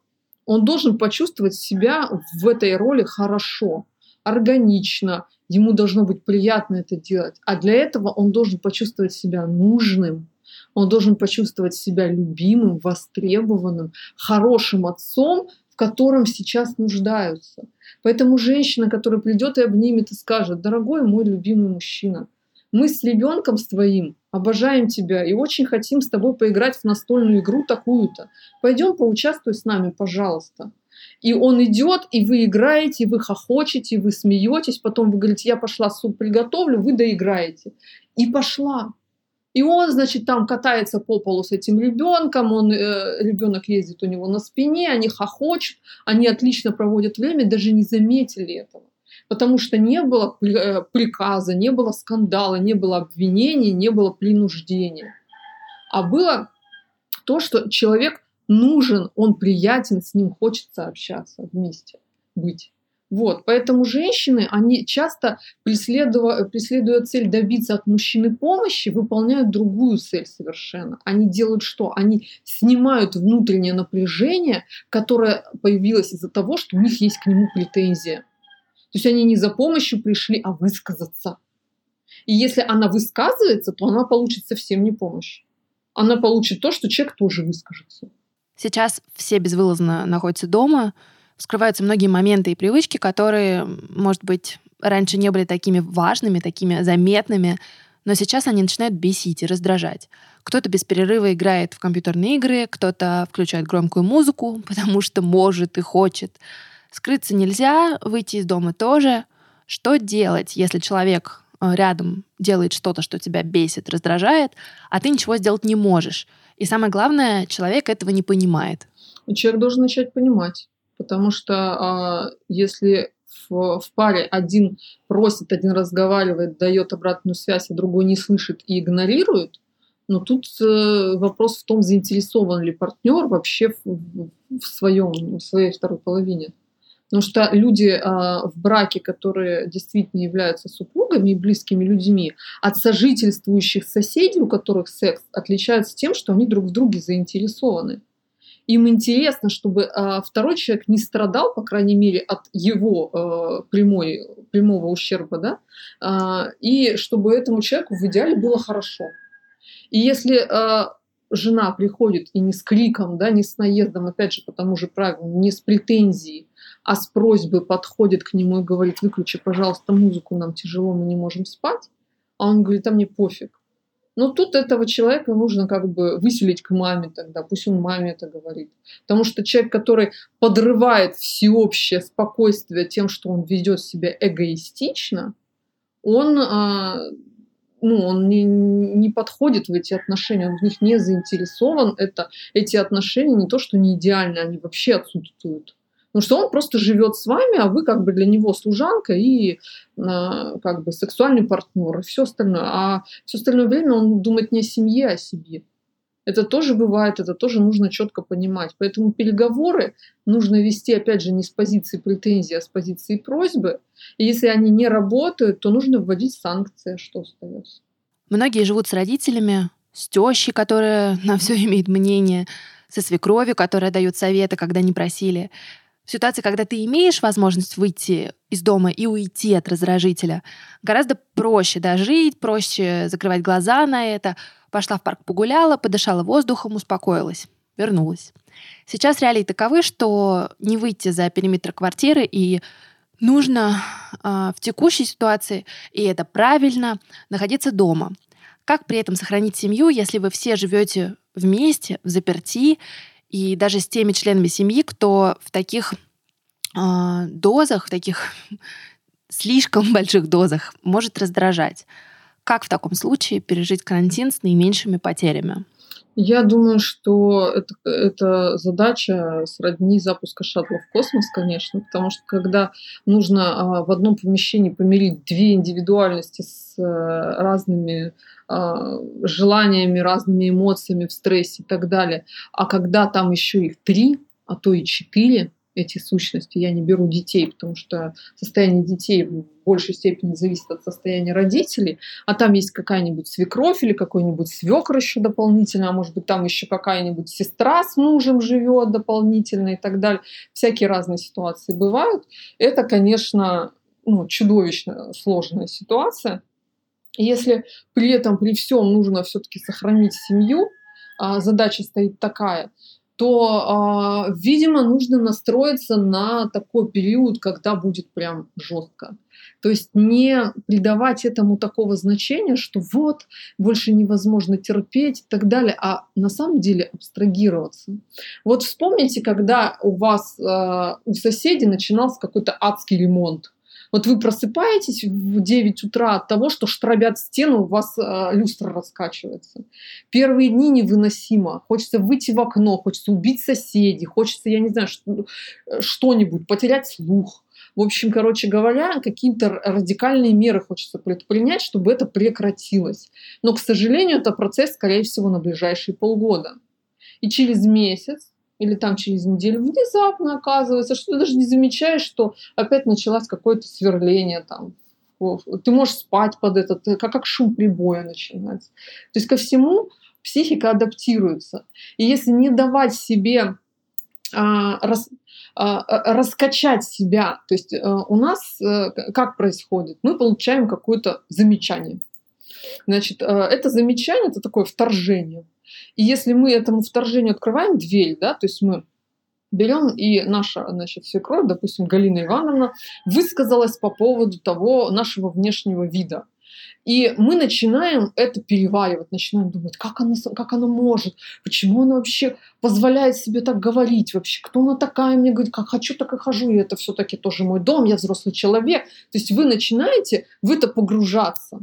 он должен почувствовать себя в этой роли хорошо, органично, ему должно быть приятно это делать. А для этого он должен почувствовать себя нужным, он должен почувствовать себя любимым, востребованным, хорошим отцом, в котором сейчас нуждаются. Поэтому женщина, которая придет и обнимет и скажет, дорогой мой любимый мужчина, мы с ребенком с твоим обожаем тебя и очень хотим с тобой поиграть в настольную игру такую-то. Пойдем поучаствуй с нами, пожалуйста. И он идет, и вы играете, и вы хохочете, и вы смеетесь, потом вы говорите, я пошла суп приготовлю, вы доиграете. И пошла. И он, значит, там катается по полу с этим ребенком, он, э, ребенок ездит у него на спине, они хохочут, они отлично проводят время, даже не заметили этого. Потому что не было э, приказа, не было скандала, не было обвинений, не было принуждения. А было то, что человек нужен, он приятен, с ним хочется общаться вместе, быть. Вот, поэтому женщины, они часто, преследуя, преследуя цель добиться от мужчины помощи, выполняют другую цель совершенно. Они делают что? Они снимают внутреннее напряжение, которое появилось из-за того, что у них есть к нему претензия. То есть они не за помощью пришли, а высказаться. И если она высказывается, то она получит совсем не помощь. Она получит то, что человек тоже выскажется. Сейчас все безвылазно находятся дома, скрываются многие моменты и привычки, которые, может быть, раньше не были такими важными, такими заметными, но сейчас они начинают бесить и раздражать. Кто-то без перерыва играет в компьютерные игры, кто-то включает громкую музыку, потому что может и хочет. Скрыться нельзя, выйти из дома тоже. Что делать, если человек э, рядом делает что-то, что тебя бесит, раздражает, а ты ничего сделать не можешь. И самое главное, человек этого не понимает. Человек должен начать понимать, потому что а, если в, в паре один просит, один разговаривает, дает обратную связь, а другой не слышит и игнорирует, но тут э, вопрос в том, заинтересован ли партнер вообще в, в, своем, в своей второй половине. Потому что люди э, в браке, которые действительно являются супругами и близкими людьми, от сожительствующих соседей, у которых секс, отличаются тем, что они друг в друге заинтересованы. Им интересно, чтобы э, второй человек не страдал, по крайней мере, от его э, прямой, прямого ущерба, да, э, и чтобы этому человеку в идеале было хорошо. И если э, жена приходит и не с криком, да, не с наездом, опять же, по тому же правилу, не с претензией, а с просьбой подходит к нему и говорит, выключи, пожалуйста, музыку, нам тяжело, мы не можем спать, а он говорит, а мне пофиг. Но тут этого человека нужно как бы выселить к маме тогда, пусть он маме это говорит. Потому что человек, который подрывает всеобщее спокойствие тем, что он ведет себя эгоистично, он а, ну, он не, не подходит в эти отношения, он в них не заинтересован. Это, эти отношения не то, что не идеальны, они вообще отсутствуют. Потому что он просто живет с вами, а вы как бы для него служанка и а, как бы сексуальный партнер и все остальное. А все остальное время он думает не о семье, а о себе. Это тоже бывает, это тоже нужно четко понимать. Поэтому переговоры нужно вести, опять же, не с позиции претензии, а с позиции просьбы. И если они не работают, то нужно вводить санкции, что остается. Многие живут с родителями, с тещей, которая на все имеет мнение, со свекровью, которая дает советы, когда не просили. В ситуации, когда ты имеешь возможность выйти из дома и уйти от раздражителя, гораздо проще дожить, проще закрывать глаза на это — Пошла в парк погуляла, подышала воздухом, успокоилась. Вернулась. Сейчас реалии таковы, что не выйти за периметр квартиры и нужно э, в текущей ситуации, и это правильно, находиться дома. Как при этом сохранить семью, если вы все живете вместе, в заперти, и даже с теми членами семьи, кто в таких э, дозах, в таких слишком больших дозах может раздражать. Как в таком случае пережить карантин с наименьшими потерями? Я думаю, что это, это задача сродни запуска шаттла в космос, конечно, потому что когда нужно а, в одном помещении помирить две индивидуальности с а, разными желаниями, разными эмоциями в стрессе и так далее, а когда там еще их три, а то и четыре, эти сущности. Я не беру детей, потому что состояние детей в большей степени зависит от состояния родителей, а там есть какая-нибудь свекровь или какой-нибудь свекр еще дополнительно, а может быть там еще какая-нибудь сестра с мужем живет дополнительно и так далее. Всякие разные ситуации бывают. Это, конечно, ну, чудовищно сложная ситуация. Если при этом, при всем нужно все-таки сохранить семью, а задача стоит такая, то, э, видимо, нужно настроиться на такой период, когда будет прям жестко. То есть не придавать этому такого значения, что вот, больше невозможно терпеть и так далее, а на самом деле абстрагироваться. Вот вспомните, когда у вас, э, у соседей начинался какой-то адский ремонт. Вот вы просыпаетесь в 9 утра от того, что штробят стену, у вас э, люстра раскачивается. Первые дни невыносимо. Хочется выйти в окно, хочется убить соседей, хочется, я не знаю, э, что-нибудь, потерять слух. В общем, короче говоря, какие-то радикальные меры хочется предпринять, чтобы это прекратилось. Но, к сожалению, это процесс, скорее всего, на ближайшие полгода. И через месяц или там через неделю внезапно оказывается, что ты даже не замечаешь, что опять началось какое-то сверление там. Ты можешь спать под это, как, как шум прибоя начинается. То есть ко всему психика адаптируется. И если не давать себе а, рас, а, а раскачать себя, то есть а, у нас а, как происходит? Мы получаем какое-то замечание. Значит, а, это замечание, это такое вторжение. И если мы этому вторжению открываем дверь, да, то есть мы берем и наша, значит, свекровь, допустим, Галина Ивановна, высказалась по поводу того нашего внешнего вида. И мы начинаем это переваривать, начинаем думать, как она, как она может, почему она вообще позволяет себе так говорить вообще, кто она такая, мне говорит, как хочу, так и хожу, и это все-таки тоже мой дом, я взрослый человек. То есть вы начинаете в это погружаться.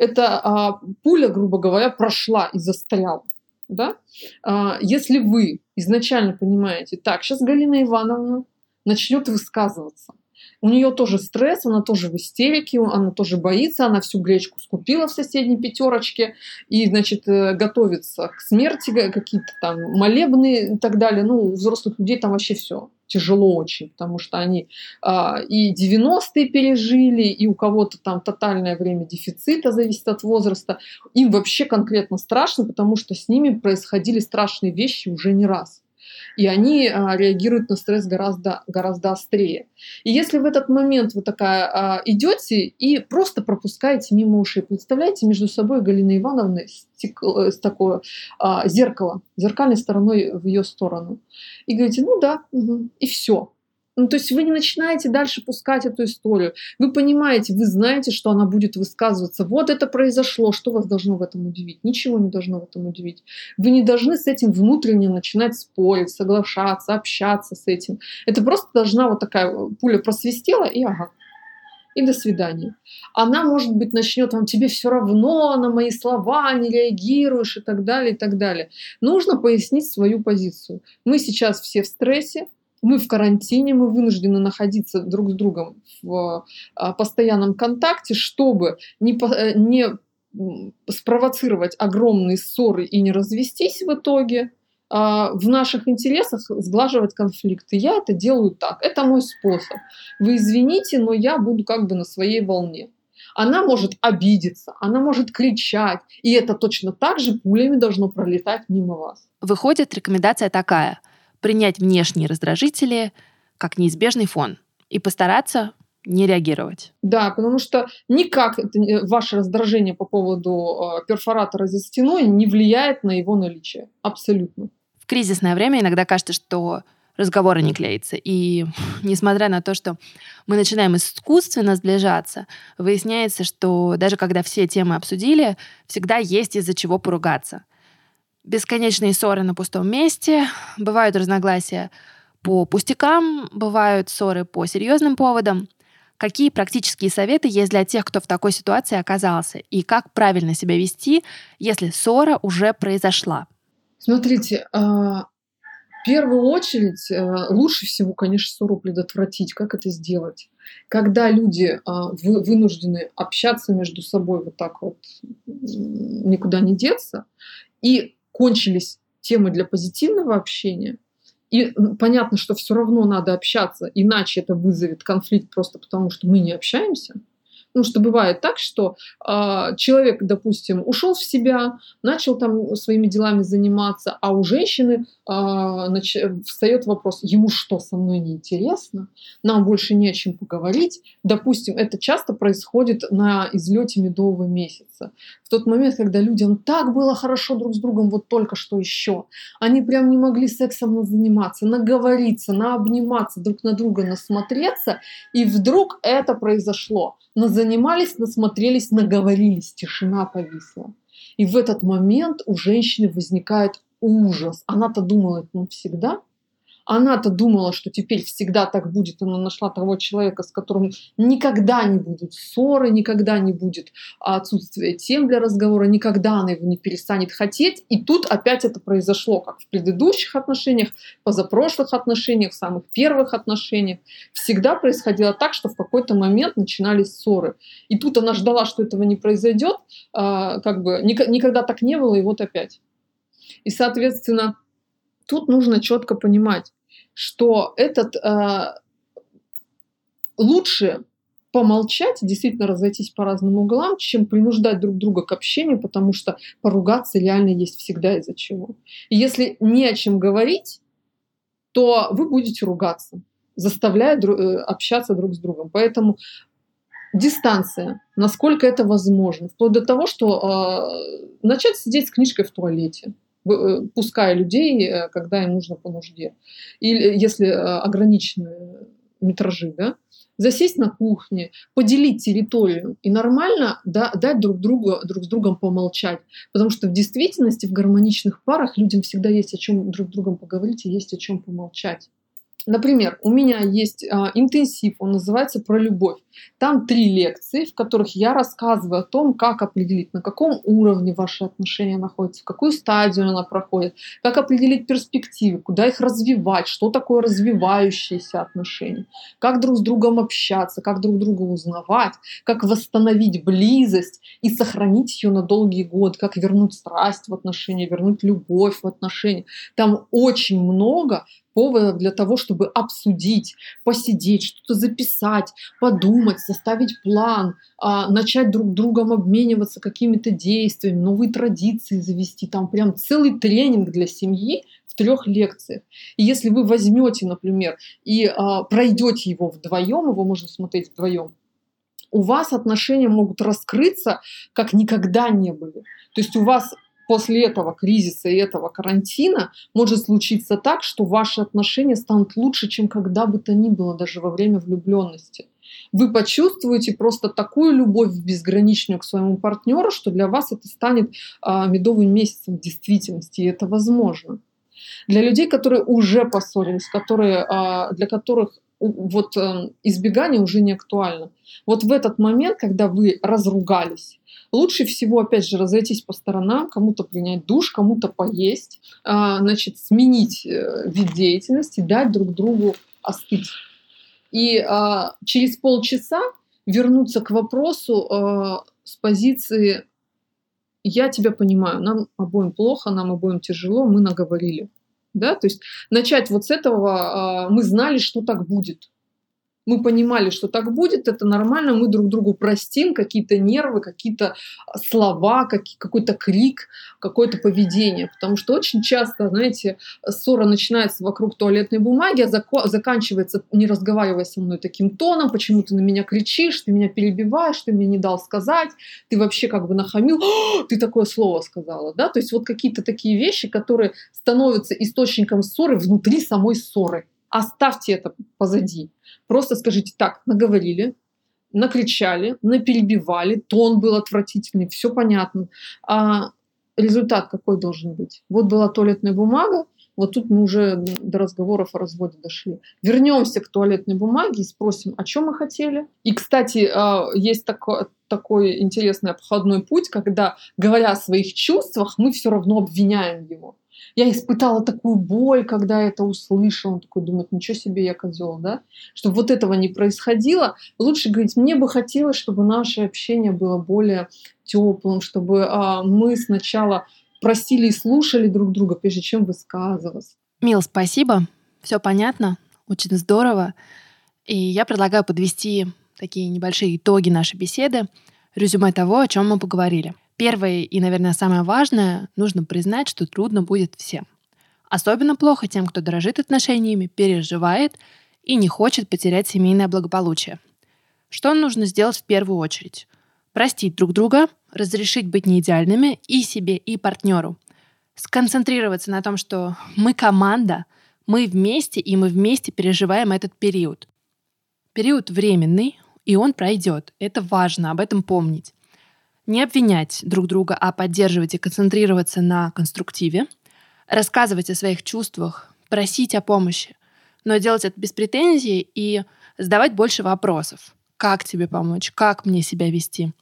Эта а, пуля, грубо говоря, прошла и застряла. Да? А, если вы изначально понимаете, так, сейчас Галина Ивановна начнет высказываться, у нее тоже стресс, она тоже в истерике, она тоже боится, она всю гречку скупила в соседней пятерочке и, значит, э, готовится к смерти, какие-то там молебны и так далее. Ну, у взрослых людей там вообще все тяжело очень, потому что они а, и 90-е пережили, и у кого-то там тотальное время дефицита зависит от возраста. Им вообще конкретно страшно, потому что с ними происходили страшные вещи уже не раз и они а, реагируют на стресс гораздо, гораздо острее. И если в этот момент вы такая а, идете и просто пропускаете мимо ушей, представляете между собой Галина Ивановна э, с такое а, зеркало, зеркальной стороной в ее сторону, и говорите, ну да, угу, и все. Ну, то есть вы не начинаете дальше пускать эту историю. Вы понимаете, вы знаете, что она будет высказываться. Вот это произошло. Что вас должно в этом удивить? Ничего не должно в этом удивить. Вы не должны с этим внутренне начинать спорить, соглашаться, общаться с этим. Это просто должна вот такая пуля просвистела и ага. И до свидания. Она, может быть, начнет вам, тебе все равно на мои слова не реагируешь и так далее, и так далее. Нужно пояснить свою позицию. Мы сейчас все в стрессе, мы в карантине, мы вынуждены находиться друг с другом в а, постоянном контакте, чтобы не, э, не спровоцировать огромные ссоры и не развестись в итоге. А, в наших интересах сглаживать конфликты. Я это делаю так. Это мой способ. Вы извините, но я буду как бы на своей волне. Она может обидеться, она может кричать, и это точно так же пулями должно пролетать мимо вас. Выходит, рекомендация такая – принять внешние раздражители как неизбежный фон и постараться не реагировать. Да, потому что никак ваше раздражение по поводу э, перфоратора за стеной не влияет на его наличие. Абсолютно. В кризисное время иногда кажется, что разговоры не клеятся. И несмотря на то, что мы начинаем искусственно сближаться, выясняется, что даже когда все темы обсудили, всегда есть из-за чего поругаться бесконечные ссоры на пустом месте, бывают разногласия по пустякам, бывают ссоры по серьезным поводам. Какие практические советы есть для тех, кто в такой ситуации оказался? И как правильно себя вести, если ссора уже произошла? Смотрите, а, в первую очередь э, лучше всего, конечно, ссору предотвратить. Как это сделать? Когда люди а, вынуждены общаться между собой вот так вот, никуда не деться, и кончились темы для позитивного общения, и понятно, что все равно надо общаться, иначе это вызовет конфликт просто потому, что мы не общаемся – Потому что бывает так, что э, человек, допустим, ушел в себя, начал там своими делами заниматься, а у женщины э, нач... встает вопрос, ему что, со мной не интересно? Нам больше не о чем поговорить. Допустим, это часто происходит на излете медового месяца. В тот момент, когда людям так было хорошо друг с другом, вот только что еще, они прям не могли сексом заниматься, наговориться, наобниматься, друг на друга насмотреться, и вдруг это произошло назанимались, насмотрелись, наговорились, тишина повисла. И в этот момент у женщины возникает ужас. Она-то думала, это навсегда, она-то думала, что теперь всегда так будет. Она нашла того человека, с которым никогда не будут ссоры, никогда не будет отсутствия тем для разговора, никогда она его не перестанет хотеть. И тут опять это произошло, как в предыдущих отношениях, позапрошлых отношениях, самых первых отношениях. Всегда происходило так, что в какой-то момент начинались ссоры. И тут она ждала, что этого не произойдет, а, как бы никогда так не было, и вот опять. И, соответственно, тут нужно четко понимать, что этот э, лучше помолчать, действительно разойтись по разным углам, чем принуждать друг друга к общению, потому что поругаться реально есть всегда из-за чего. И если не о чем говорить, то вы будете ругаться, заставляя дру- э, общаться друг с другом. Поэтому дистанция, насколько это возможно, вплоть до того, что э, начать сидеть с книжкой в туалете, пуская людей, э, когда им нужно по нужде. Или если э, ограниченное метражи, да, засесть на кухне, поделить территорию и нормально да, дать друг другу друг с другом помолчать. Потому что в действительности в гармоничных парах людям всегда есть о чем друг с другом поговорить и есть о чем помолчать. Например, у меня есть а, интенсив, он называется «Про любовь». Там три лекции, в которых я рассказываю о том, как определить, на каком уровне ваши отношения находятся, в какую стадию она проходит, как определить перспективы, куда их развивать, что такое развивающиеся отношения, как друг с другом общаться, как друг друга узнавать, как восстановить близость и сохранить ее на долгие годы, как вернуть страсть в отношения, вернуть любовь в отношения. Там очень много поводов для того, чтобы обсудить, посидеть, что-то записать, подумать, составить план, а, начать друг другом обмениваться какими-то действиями, новые традиции завести. Там прям целый тренинг для семьи в трех лекциях. И если вы возьмете, например, и а, пройдете его вдвоем, его можно смотреть вдвоем, у вас отношения могут раскрыться, как никогда не были. То есть у вас после этого кризиса и этого карантина может случиться так, что ваши отношения станут лучше, чем когда бы то ни было, даже во время влюбленности. Вы почувствуете просто такую любовь безграничную к своему партнеру, что для вас это станет а, медовым месяцем в действительности, и это возможно. Для людей, которые уже поссорились, которые, а, для которых вот э, избегание уже не актуально. Вот в этот момент, когда вы разругались, лучше всего, опять же, разойтись по сторонам, кому-то принять душ, кому-то поесть, а, значит, сменить э, вид деятельности, дать друг другу остыть. И а, через полчаса вернуться к вопросу а, с позиции «я тебя понимаю, нам обоим плохо, нам обоим тяжело, мы наговорили». Да? То есть начать вот с этого, а, мы знали, что так будет мы понимали, что так будет, это нормально, мы друг другу простим какие-то нервы, какие-то а, слова, какой-то крик, какое-то поведение. Потому что очень часто, знаете, ссора начинается вокруг туалетной бумаги, а заканчивается, не разговаривая со мной таким тоном, почему ты на меня кричишь, ты меня перебиваешь, ты мне не дал сказать, ты вообще как бы нахамил, ты такое слово сказала. Да? То есть вот какие-то такие вещи, которые становятся источником ссоры внутри самой ссоры. Оставьте это позади. Просто скажите так, наговорили, накричали, наперебивали, тон был отвратительный, все понятно. А результат какой должен быть? Вот была туалетная бумага, вот тут мы уже до разговоров о разводе дошли. Вернемся к туалетной бумаге и спросим, о чем мы хотели. И, кстати, а, есть такой, такой интересный обходной путь, когда, говоря о своих чувствах, мы все равно обвиняем его я испытала такую боль, когда это услышала. Он такой думает, ничего себе, я козел, да? Чтобы вот этого не происходило, лучше говорить, мне бы хотелось, чтобы наше общение было более теплым, чтобы а, мы сначала просили и слушали друг друга, прежде чем высказываться. Мил, спасибо. Все понятно. Очень здорово. И я предлагаю подвести такие небольшие итоги нашей беседы, резюме того, о чем мы поговорили. Первое и, наверное, самое важное, нужно признать, что трудно будет всем. Особенно плохо тем, кто дорожит отношениями, переживает и не хочет потерять семейное благополучие. Что нужно сделать в первую очередь? Простить друг друга, разрешить быть неидеальными и себе, и партнеру. Сконцентрироваться на том, что мы команда, мы вместе, и мы вместе переживаем этот период. Период временный, и он пройдет. Это важно, об этом помнить не обвинять друг друга, а поддерживать и концентрироваться на конструктиве, рассказывать о своих чувствах, просить о помощи, но делать это без претензий и задавать больше вопросов. Как тебе помочь? Как мне себя вести?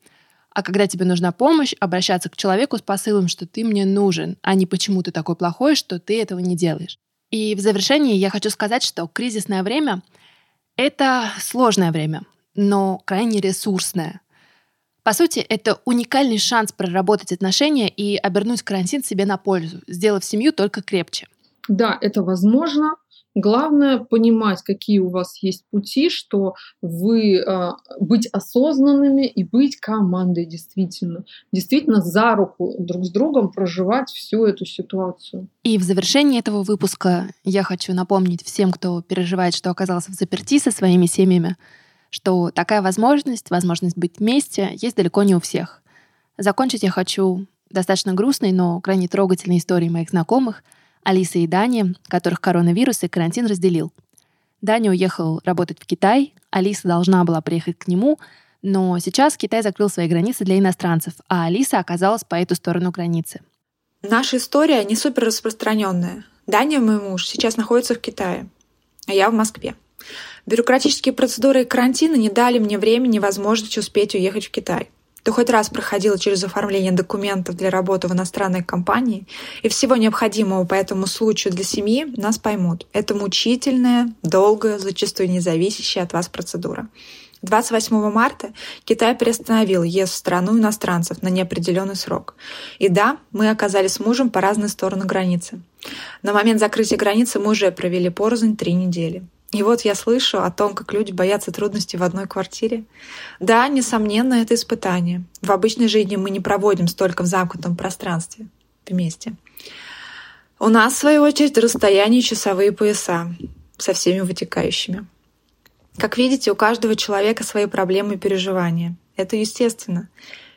А когда тебе нужна помощь, обращаться к человеку с посылом, что ты мне нужен, а не почему ты такой плохой, что ты этого не делаешь. И в завершении я хочу сказать, что кризисное время — это сложное время, но крайне ресурсное. По сути, это уникальный шанс проработать отношения и обернуть карантин себе на пользу, сделав семью только крепче. Да, это возможно. Главное понимать, какие у вас есть пути, что вы э, быть осознанными и быть командой действительно. Действительно за руку друг с другом проживать всю эту ситуацию. И в завершении этого выпуска я хочу напомнить всем, кто переживает, что оказался в заперти со своими семьями, что такая возможность, возможность быть вместе, есть далеко не у всех. Закончить я хочу достаточно грустной, но крайне трогательной историей моих знакомых, Алисы и Дани, которых коронавирус и карантин разделил. Даня уехал работать в Китай, Алиса должна была приехать к нему, но сейчас Китай закрыл свои границы для иностранцев, а Алиса оказалась по эту сторону границы. Наша история не супер распространенная. Даня, мой муж, сейчас находится в Китае, а я в Москве. Бюрократические процедуры и карантина не дали мне времени и возможности успеть уехать в Китай. Ты хоть раз проходила через оформление документов для работы в иностранной компании и всего необходимого по этому случаю для семьи, нас поймут. Это мучительная, долгая, зачастую независящая от вас процедура. 28 марта Китай приостановил въезд в страну иностранцев на неопределенный срок. И да, мы оказались с мужем по разные стороны границы. На момент закрытия границы мы уже провели порознь три недели. И вот я слышу о том, как люди боятся трудностей в одной квартире. Да, несомненно, это испытание. В обычной жизни мы не проводим столько в замкнутом пространстве вместе. У нас, в свою очередь, расстояние часовые пояса со всеми вытекающими. Как видите, у каждого человека свои проблемы и переживания. Это естественно.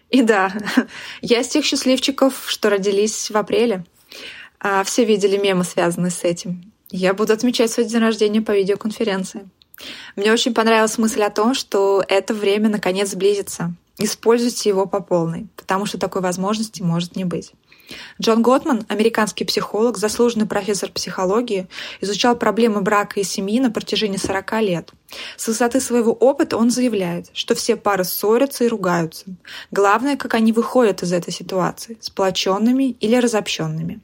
И да, я из тех счастливчиков, что родились в апреле. А все видели мемы, связанные с этим. Я буду отмечать свой день рождения по видеоконференции. Мне очень понравилась мысль о том, что это время наконец близится. Используйте его по полной, потому что такой возможности может не быть. Джон Готман, американский психолог, заслуженный профессор психологии, изучал проблемы брака и семьи на протяжении 40 лет. С высоты своего опыта он заявляет, что все пары ссорятся и ругаются. Главное, как они выходят из этой ситуации, сплоченными или разобщенными.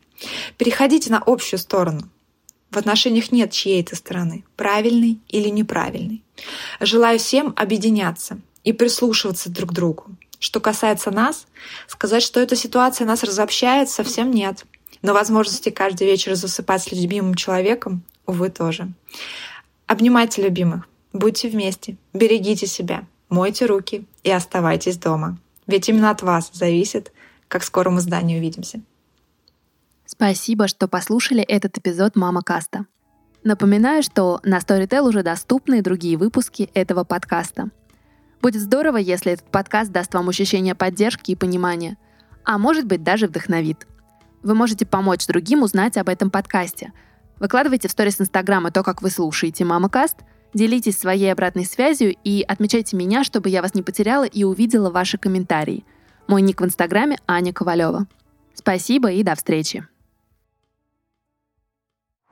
Переходите на общую сторону. В отношениях нет чьей-то стороны, правильной или неправильной. Желаю всем объединяться и прислушиваться друг к другу. Что касается нас, сказать, что эта ситуация нас разобщает, совсем нет. Но возможности каждый вечер засыпать с любимым человеком, увы, тоже. Обнимайте любимых, будьте вместе, берегите себя, мойте руки и оставайтесь дома. Ведь именно от вас зависит, как скоро мы с Даней увидимся. Спасибо, что послушали этот эпизод «Мама Каста». Напоминаю, что на Storytel уже доступны другие выпуски этого подкаста. Будет здорово, если этот подкаст даст вам ощущение поддержки и понимания, а может быть даже вдохновит. Вы можете помочь другим узнать об этом подкасте. Выкладывайте в сторис Инстаграма то, как вы слушаете «Мама Каст», делитесь своей обратной связью и отмечайте меня, чтобы я вас не потеряла и увидела ваши комментарии. Мой ник в Инстаграме – Аня Ковалева. Спасибо и до встречи.